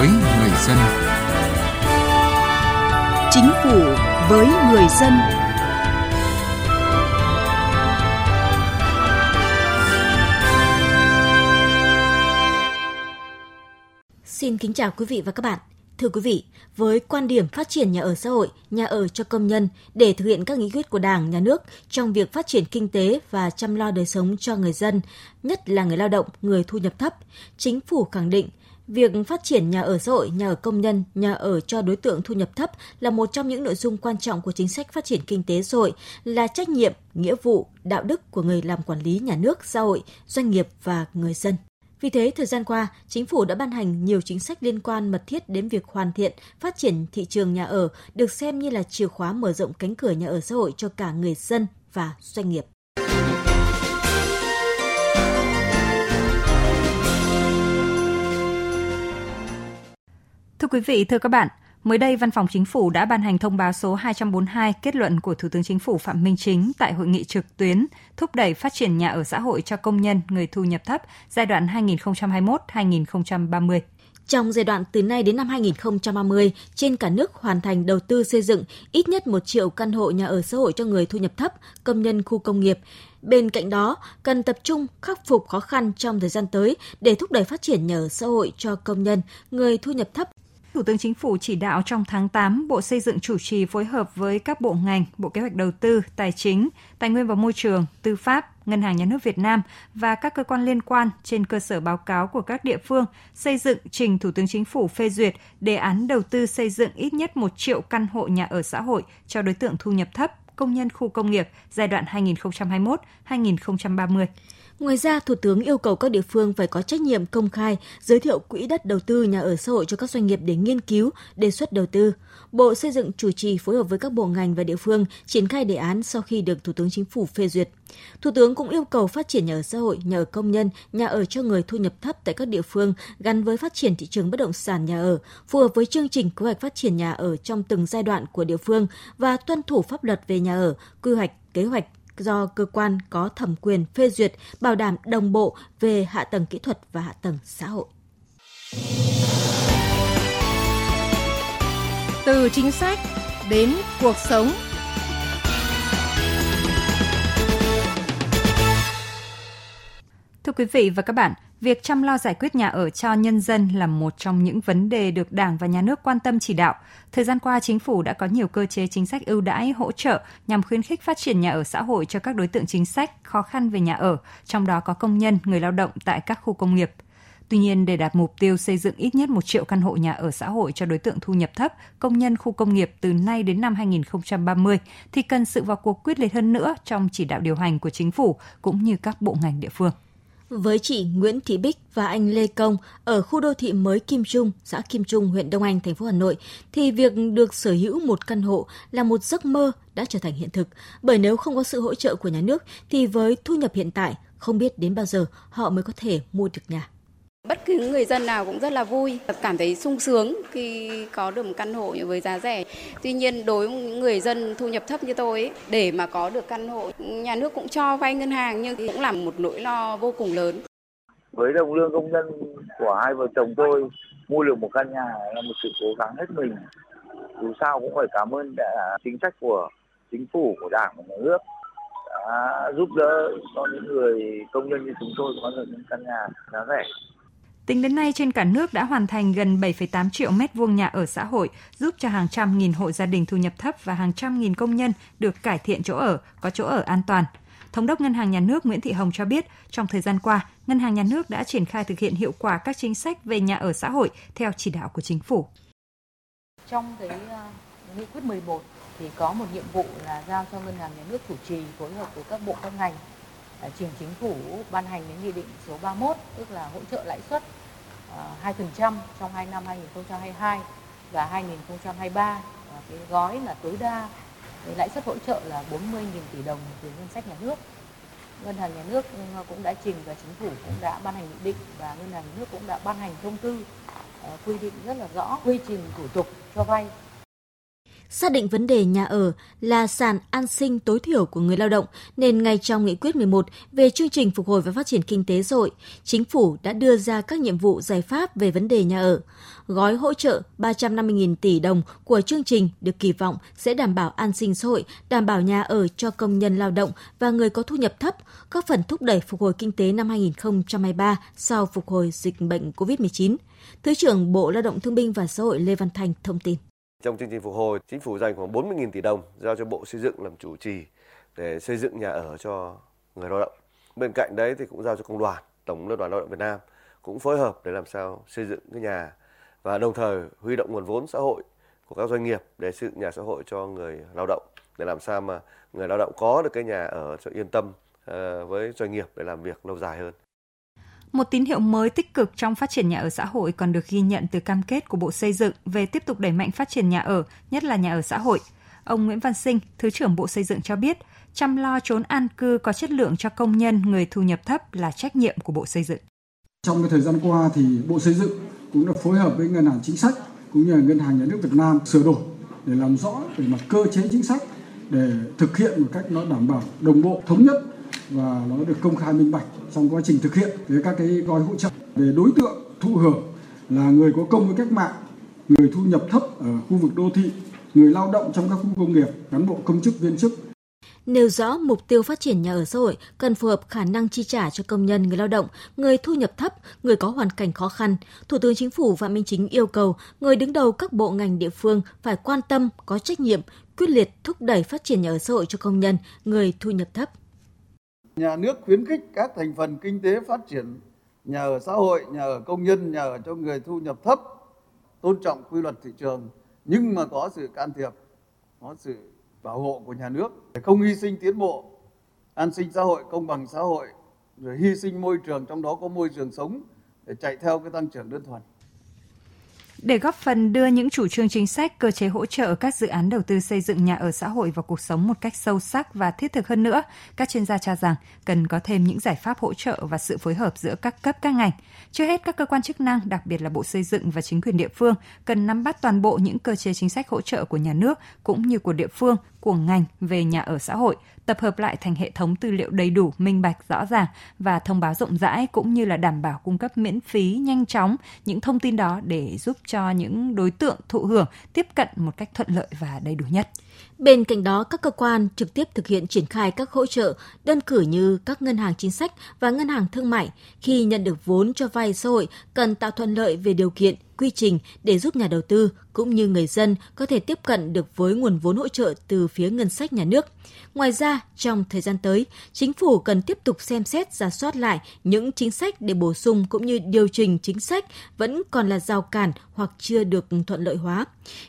với người dân. Chính phủ với người dân. Xin kính chào quý vị và các bạn. Thưa quý vị, với quan điểm phát triển nhà ở xã hội, nhà ở cho công nhân để thực hiện các nghị quyết của Đảng, Nhà nước trong việc phát triển kinh tế và chăm lo đời sống cho người dân, nhất là người lao động, người thu nhập thấp, chính phủ khẳng định việc phát triển nhà ở xã hội, nhà ở công nhân, nhà ở cho đối tượng thu nhập thấp là một trong những nội dung quan trọng của chính sách phát triển kinh tế xã hội, là trách nhiệm, nghĩa vụ, đạo đức của người làm quản lý nhà nước, xã hội, doanh nghiệp và người dân. Vì thế, thời gian qua, chính phủ đã ban hành nhiều chính sách liên quan mật thiết đến việc hoàn thiện, phát triển thị trường nhà ở, được xem như là chìa khóa mở rộng cánh cửa nhà ở xã hội cho cả người dân và doanh nghiệp. Thưa quý vị, thưa các bạn, Mới đây, Văn phòng Chính phủ đã ban hành thông báo số 242 kết luận của Thủ tướng Chính phủ Phạm Minh Chính tại hội nghị trực tuyến thúc đẩy phát triển nhà ở xã hội cho công nhân người thu nhập thấp giai đoạn 2021-2030. Trong giai đoạn từ nay đến năm 2030, trên cả nước hoàn thành đầu tư xây dựng ít nhất 1 triệu căn hộ nhà ở xã hội cho người thu nhập thấp, công nhân khu công nghiệp. Bên cạnh đó, cần tập trung khắc phục khó khăn trong thời gian tới để thúc đẩy phát triển nhà ở xã hội cho công nhân, người thu nhập thấp, Thủ tướng Chính phủ chỉ đạo trong tháng 8, Bộ Xây dựng chủ trì phối hợp với các bộ ngành, Bộ Kế hoạch Đầu tư, Tài chính, Tài nguyên và Môi trường, Tư pháp, Ngân hàng Nhà nước Việt Nam và các cơ quan liên quan trên cơ sở báo cáo của các địa phương xây dựng trình Thủ tướng Chính phủ phê duyệt đề án đầu tư xây dựng ít nhất 1 triệu căn hộ nhà ở xã hội cho đối tượng thu nhập thấp, công nhân khu công nghiệp giai đoạn 2021-2030. Ngoài ra, Thủ tướng yêu cầu các địa phương phải có trách nhiệm công khai, giới thiệu quỹ đất đầu tư nhà ở xã hội cho các doanh nghiệp để nghiên cứu, đề xuất đầu tư. Bộ Xây dựng chủ trì phối hợp với các bộ ngành và địa phương triển khai đề án sau khi được Thủ tướng Chính phủ phê duyệt. Thủ tướng cũng yêu cầu phát triển nhà ở xã hội, nhà ở công nhân, nhà ở cho người thu nhập thấp tại các địa phương gắn với phát triển thị trường bất động sản nhà ở, phù hợp với chương trình kế hoạch phát triển nhà ở trong từng giai đoạn của địa phương và tuân thủ pháp luật về nhà ở, quy hoạch, kế hoạch do cơ quan có thẩm quyền phê duyệt, bảo đảm đồng bộ về hạ tầng kỹ thuật và hạ tầng xã hội. Từ chính sách đến cuộc sống Thưa quý vị và các bạn, việc chăm lo giải quyết nhà ở cho nhân dân là một trong những vấn đề được Đảng và Nhà nước quan tâm chỉ đạo. Thời gian qua, chính phủ đã có nhiều cơ chế chính sách ưu đãi hỗ trợ nhằm khuyến khích phát triển nhà ở xã hội cho các đối tượng chính sách khó khăn về nhà ở, trong đó có công nhân, người lao động tại các khu công nghiệp. Tuy nhiên, để đạt mục tiêu xây dựng ít nhất một triệu căn hộ nhà ở xã hội cho đối tượng thu nhập thấp, công nhân khu công nghiệp từ nay đến năm 2030, thì cần sự vào cuộc quyết liệt hơn nữa trong chỉ đạo điều hành của chính phủ cũng như các bộ ngành địa phương. Với chị Nguyễn Thị Bích và anh Lê Công ở khu đô thị mới Kim Trung, xã Kim Trung, huyện Đông Anh, thành phố Hà Nội, thì việc được sở hữu một căn hộ là một giấc mơ đã trở thành hiện thực. Bởi nếu không có sự hỗ trợ của nhà nước, thì với thu nhập hiện tại, không biết đến bao giờ họ mới có thể mua được nhà. Bất cứ người dân nào cũng rất là vui, cảm thấy sung sướng khi có được một căn hộ với giá rẻ. Tuy nhiên đối với những người dân thu nhập thấp như tôi ấy, để mà có được căn hộ, nhà nước cũng cho vay ngân hàng nhưng cũng là một nỗi lo vô cùng lớn. Với đồng lương công nhân của hai vợ chồng tôi mua được một căn nhà là một sự cố gắng hết mình. Dù sao cũng phải cảm ơn đã chính sách của chính phủ, của đảng của nhà nước đã giúp đỡ cho những người công nhân như chúng tôi có được những căn nhà giá rẻ. Tính đến nay trên cả nước đã hoàn thành gần 7,8 triệu mét vuông nhà ở xã hội, giúp cho hàng trăm nghìn hộ gia đình thu nhập thấp và hàng trăm nghìn công nhân được cải thiện chỗ ở, có chỗ ở an toàn. Thống đốc Ngân hàng Nhà nước Nguyễn Thị Hồng cho biết, trong thời gian qua, Ngân hàng Nhà nước đã triển khai thực hiện hiệu quả các chính sách về nhà ở xã hội theo chỉ đạo của chính phủ. Trong cái uh, nghị quyết 11 thì có một nhiệm vụ là giao cho Ngân hàng Nhà nước chủ trì phối hợp với các bộ các ngành ờ, trình chính phủ ban hành đến nghị định số 31 tức là hỗ trợ lãi suất 2% trong hai năm 2022 và 2023 và cái gói là tối đa, cái lãi suất hỗ trợ là 40.000 tỷ đồng từ ngân sách nhà nước. Ngân hàng nhà nước ừ, cũng đã trình và chính phủ cũng đã ban hành nghị định và ngân hàng nhà nước cũng đã ban hành thông tư ờ, quy định rất là rõ quy trình thủ tục cho vay Xác định vấn đề nhà ở là sàn an sinh tối thiểu của người lao động nên ngay trong nghị quyết 11 về chương trình phục hồi và phát triển kinh tế xã hội, chính phủ đã đưa ra các nhiệm vụ giải pháp về vấn đề nhà ở. Gói hỗ trợ 350.000 tỷ đồng của chương trình được kỳ vọng sẽ đảm bảo an sinh xã hội, đảm bảo nhà ở cho công nhân lao động và người có thu nhập thấp, góp phần thúc đẩy phục hồi kinh tế năm 2023 sau phục hồi dịch bệnh COVID-19. Thứ trưởng Bộ Lao động Thương binh và Xã hội Lê Văn Thành thông tin. Trong chương trình phục hồi, chính phủ dành khoảng 40.000 tỷ đồng giao cho Bộ Xây dựng làm chủ trì để xây dựng nhà ở cho người lao động. Bên cạnh đấy thì cũng giao cho công đoàn, Tổng Liên đoàn Lao động Việt Nam cũng phối hợp để làm sao xây dựng cái nhà và đồng thời huy động nguồn vốn xã hội của các doanh nghiệp để xây dựng nhà xã hội cho người lao động để làm sao mà người lao động có được cái nhà ở cho yên tâm ờ, với doanh nghiệp để làm việc lâu dài hơn. Một tín hiệu mới tích cực trong phát triển nhà ở xã hội còn được ghi nhận từ cam kết của Bộ Xây dựng về tiếp tục đẩy mạnh phát triển nhà ở, nhất là nhà ở xã hội. Ông Nguyễn Văn Sinh, Thứ trưởng Bộ Xây dựng cho biết, chăm lo trốn an cư có chất lượng cho công nhân người thu nhập thấp là trách nhiệm của Bộ Xây dựng. Trong cái thời gian qua thì Bộ Xây dựng cũng đã phối hợp với Ngân hàng Chính sách cũng như là Ngân hàng Nhà nước Việt Nam sửa đổi để làm rõ về mặt cơ chế chính sách để thực hiện một cách nó đảm bảo đồng bộ thống nhất và nó được công khai minh bạch trong quá trình thực hiện với các cái gói hỗ trợ về đối tượng thụ hưởng là người có công với cách mạng người thu nhập thấp ở khu vực đô thị người lao động trong các khu công nghiệp cán bộ công chức viên chức nêu rõ mục tiêu phát triển nhà ở xã hội cần phù hợp khả năng chi trả cho công nhân, người lao động, người thu nhập thấp, người có hoàn cảnh khó khăn. Thủ tướng Chính phủ Phạm Minh Chính yêu cầu người đứng đầu các bộ ngành địa phương phải quan tâm, có trách nhiệm, quyết liệt thúc đẩy phát triển nhà ở xã hội cho công nhân, người thu nhập thấp. Nhà nước khuyến khích các thành phần kinh tế phát triển nhà ở xã hội, nhà ở công nhân, nhà ở cho người thu nhập thấp, tôn trọng quy luật thị trường. Nhưng mà có sự can thiệp, có sự bảo hộ của nhà nước để không hy sinh tiến bộ an sinh xã hội công bằng xã hội rồi hy sinh môi trường trong đó có môi trường sống để chạy theo cái tăng trưởng đơn thuần để góp phần đưa những chủ trương chính sách, cơ chế hỗ trợ các dự án đầu tư xây dựng nhà ở xã hội vào cuộc sống một cách sâu sắc và thiết thực hơn nữa, các chuyên gia cho rằng cần có thêm những giải pháp hỗ trợ và sự phối hợp giữa các cấp các ngành. Chưa hết các cơ quan chức năng, đặc biệt là Bộ Xây dựng và chính quyền địa phương cần nắm bắt toàn bộ những cơ chế chính sách hỗ trợ của nhà nước cũng như của địa phương, của ngành về nhà ở xã hội, tập hợp lại thành hệ thống tư liệu đầy đủ, minh bạch, rõ ràng và thông báo rộng rãi cũng như là đảm bảo cung cấp miễn phí, nhanh chóng những thông tin đó để giúp cho những đối tượng thụ hưởng tiếp cận một cách thuận lợi và đầy đủ nhất. Bên cạnh đó, các cơ quan trực tiếp thực hiện triển khai các hỗ trợ, đơn cử như các ngân hàng chính sách và ngân hàng thương mại khi nhận được vốn cho vay xã hội cần tạo thuận lợi về điều kiện, quy trình để giúp nhà đầu tư cũng như người dân có thể tiếp cận được với nguồn vốn hỗ trợ từ phía ngân sách nhà nước. Ngoài ra, trong thời gian tới, chính phủ cần tiếp tục xem xét giả soát lại những chính sách để bổ sung cũng như điều chỉnh chính sách vẫn còn là rào cản hoặc chưa được thuận lợi hóa.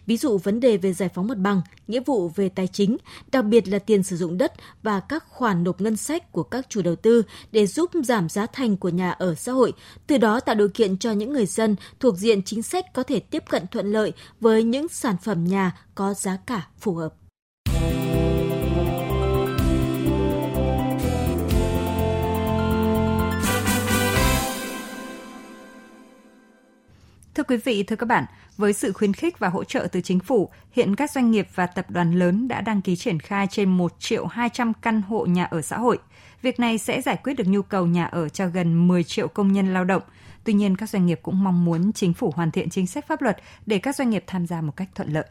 Ví dụ vấn đề về giải phóng mặt bằng, nghĩa vụ về tài chính, đặc biệt là tiền sử dụng đất và các khoản nộp ngân sách của các chủ đầu tư để giúp giảm giá thành của nhà ở xã hội, từ đó tạo điều kiện cho những người dân thuộc diện chính sách có thể tiếp cận thuận lợi với những sản phẩm nhà có giá cả phù hợp. Thưa quý vị, thưa các bạn, với sự khuyến khích và hỗ trợ từ chính phủ, hiện các doanh nghiệp và tập đoàn lớn đã đăng ký triển khai trên 1 triệu 200 căn hộ nhà ở xã hội. Việc này sẽ giải quyết được nhu cầu nhà ở cho gần 10 triệu công nhân lao động. Tuy nhiên, các doanh nghiệp cũng mong muốn chính phủ hoàn thiện chính sách pháp luật để các doanh nghiệp tham gia một cách thuận lợi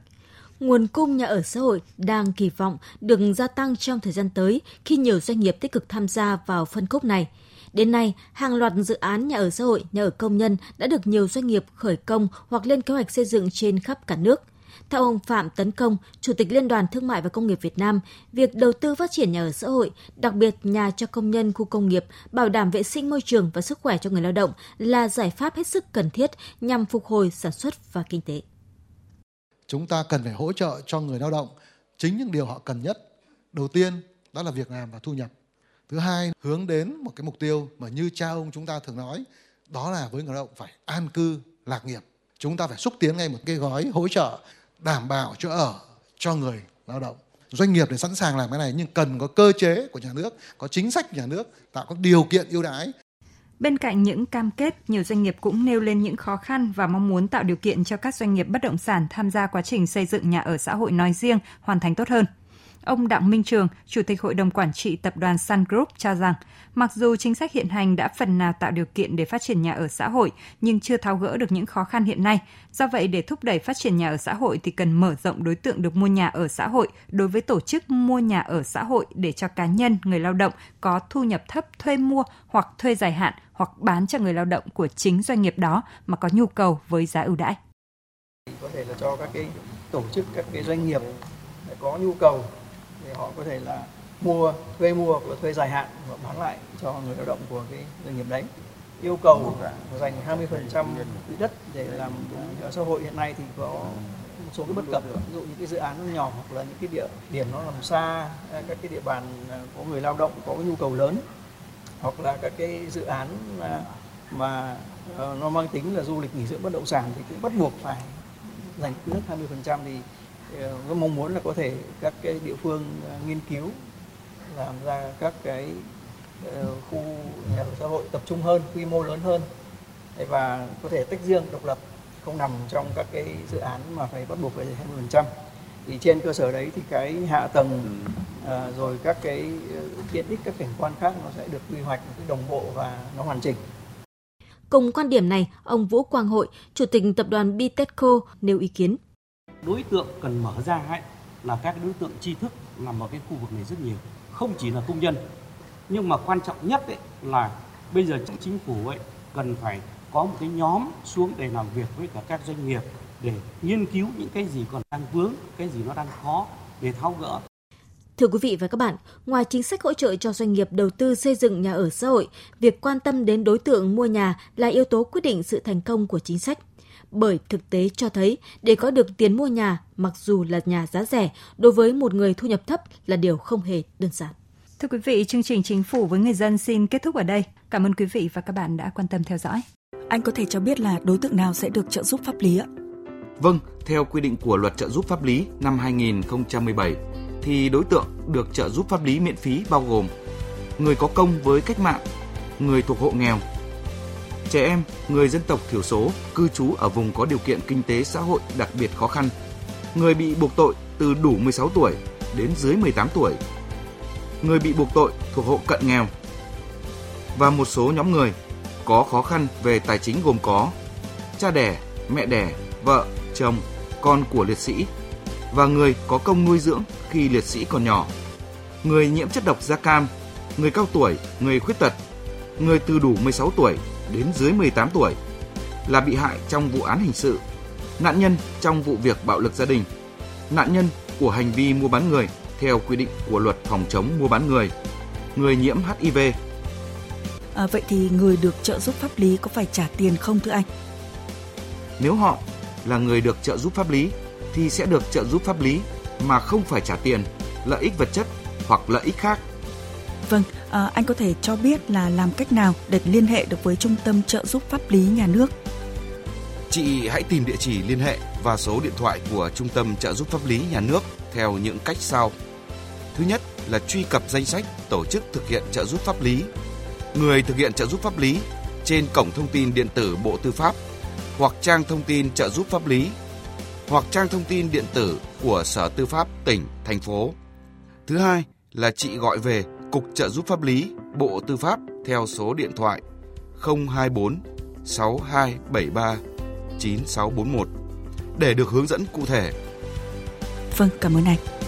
nguồn cung nhà ở xã hội đang kỳ vọng được gia tăng trong thời gian tới khi nhiều doanh nghiệp tích cực tham gia vào phân khúc này. Đến nay, hàng loạt dự án nhà ở xã hội, nhà ở công nhân đã được nhiều doanh nghiệp khởi công hoặc lên kế hoạch xây dựng trên khắp cả nước. Theo ông Phạm Tấn Công, Chủ tịch Liên đoàn Thương mại và Công nghiệp Việt Nam, việc đầu tư phát triển nhà ở xã hội, đặc biệt nhà cho công nhân khu công nghiệp, bảo đảm vệ sinh môi trường và sức khỏe cho người lao động là giải pháp hết sức cần thiết nhằm phục hồi sản xuất và kinh tế. Chúng ta cần phải hỗ trợ cho người lao động chính những điều họ cần nhất. Đầu tiên đó là việc làm và thu nhập thứ hai hướng đến một cái mục tiêu mà như cha ông chúng ta thường nói đó là với người lao động phải an cư lạc nghiệp. Chúng ta phải xúc tiến ngay một cái gói hỗ trợ đảm bảo chỗ ở cho người lao động. Doanh nghiệp để sẵn sàng làm cái này nhưng cần có cơ chế của nhà nước có chính sách của nhà nước tạo các điều kiện ưu đãi. Bên cạnh những cam kết, nhiều doanh nghiệp cũng nêu lên những khó khăn và mong muốn tạo điều kiện cho các doanh nghiệp bất động sản tham gia quá trình xây dựng nhà ở xã hội nói riêng hoàn thành tốt hơn. Ông Đặng Minh Trường, Chủ tịch Hội đồng Quản trị Tập đoàn Sun Group cho rằng, mặc dù chính sách hiện hành đã phần nào tạo điều kiện để phát triển nhà ở xã hội, nhưng chưa tháo gỡ được những khó khăn hiện nay. Do vậy, để thúc đẩy phát triển nhà ở xã hội thì cần mở rộng đối tượng được mua nhà ở xã hội đối với tổ chức mua nhà ở xã hội để cho cá nhân, người lao động có thu nhập thấp thuê mua hoặc thuê dài hạn hoặc bán cho người lao động của chính doanh nghiệp đó mà có nhu cầu với giá ưu đãi. Có thể là cho các cái tổ chức, các cái doanh nghiệp có nhu cầu để họ có thể là mua thuê mua hoặc là thuê dài hạn và bán lại cho người lao động của cái doanh nghiệp đấy. Yêu cầu dành 20% quỹ đất để làm nhà xã hội hiện nay thì có một số cái bất cập. Ví dụ những cái dự án nhỏ hoặc là những cái địa điểm nó nằm xa các cái địa bàn có người lao động có cái nhu cầu lớn hoặc là các cái dự án mà, mà uh, nó mang tính là du lịch nghỉ dưỡng bất động sản thì cũng bắt buộc phải dành quỹ đất 20% thì có ờ, mong muốn là có thể các cái địa phương ờ, nghiên cứu làm ra các cái ờ, khu nhà ở xã hội tập trung hơn quy mô lớn hơn và có thể tách riêng độc lập không nằm trong các cái dự án mà phải bắt buộc phải 20% thì trên cơ sở đấy thì cái hạ tầng à, rồi các cái tiện ích các cảnh quan khác nó sẽ được quy hoạch một cái đồng bộ và nó hoàn chỉnh. Cùng quan điểm này, ông Vũ Quang Hội, Chủ tịch Tập đoàn Bitexco nêu ý kiến. Đối tượng cần mở ra ấy, là các đối tượng tri thức nằm ở cái khu vực này rất nhiều, không chỉ là công nhân, nhưng mà quan trọng nhất ấy là bây giờ chính phủ ấy cần phải có một cái nhóm xuống để làm việc với cả các doanh nghiệp để nghiên cứu những cái gì còn đang vướng, cái gì nó đang khó để tháo gỡ. Thưa quý vị và các bạn, ngoài chính sách hỗ trợ cho doanh nghiệp đầu tư xây dựng nhà ở xã hội, việc quan tâm đến đối tượng mua nhà là yếu tố quyết định sự thành công của chính sách. Bởi thực tế cho thấy, để có được tiền mua nhà, mặc dù là nhà giá rẻ, đối với một người thu nhập thấp là điều không hề đơn giản. Thưa quý vị, chương trình Chính phủ với người dân xin kết thúc ở đây. Cảm ơn quý vị và các bạn đã quan tâm theo dõi. Anh có thể cho biết là đối tượng nào sẽ được trợ giúp pháp lý ạ? Vâng, theo quy định của Luật trợ giúp pháp lý năm 2017 thì đối tượng được trợ giúp pháp lý miễn phí bao gồm người có công với cách mạng, người thuộc hộ nghèo, trẻ em, người dân tộc thiểu số cư trú ở vùng có điều kiện kinh tế xã hội đặc biệt khó khăn, người bị buộc tội từ đủ 16 tuổi đến dưới 18 tuổi, người bị buộc tội thuộc hộ cận nghèo và một số nhóm người có khó khăn về tài chính gồm có cha đẻ, mẹ đẻ, vợ, chồng, con của liệt sĩ và người có công nuôi dưỡng khi liệt sĩ còn nhỏ, người nhiễm chất độc da cam, người cao tuổi, người khuyết tật, người từ đủ 16 tuổi đến dưới 18 tuổi là bị hại trong vụ án hình sự, nạn nhân trong vụ việc bạo lực gia đình, nạn nhân của hành vi mua bán người theo quy định của luật phòng chống mua bán người, người nhiễm HIV. À, vậy thì người được trợ giúp pháp lý có phải trả tiền không thưa anh? Nếu họ là người được trợ giúp pháp lý thì sẽ được trợ giúp pháp lý mà không phải trả tiền, lợi ích vật chất hoặc lợi ích khác. Vâng, à, anh có thể cho biết là làm cách nào để liên hệ được với Trung tâm trợ giúp pháp lý nhà nước? Chị hãy tìm địa chỉ liên hệ và số điện thoại của Trung tâm trợ giúp pháp lý nhà nước theo những cách sau. Thứ nhất là truy cập danh sách tổ chức thực hiện trợ giúp pháp lý, người thực hiện trợ giúp pháp lý trên cổng thông tin điện tử Bộ Tư pháp hoặc trang thông tin trợ giúp pháp lý hoặc trang thông tin điện tử của Sở Tư pháp tỉnh, thành phố. Thứ hai là chị gọi về Cục trợ giúp pháp lý, Bộ Tư pháp theo số điện thoại 024 6273 9641 để được hướng dẫn cụ thể. Vâng, cảm ơn anh.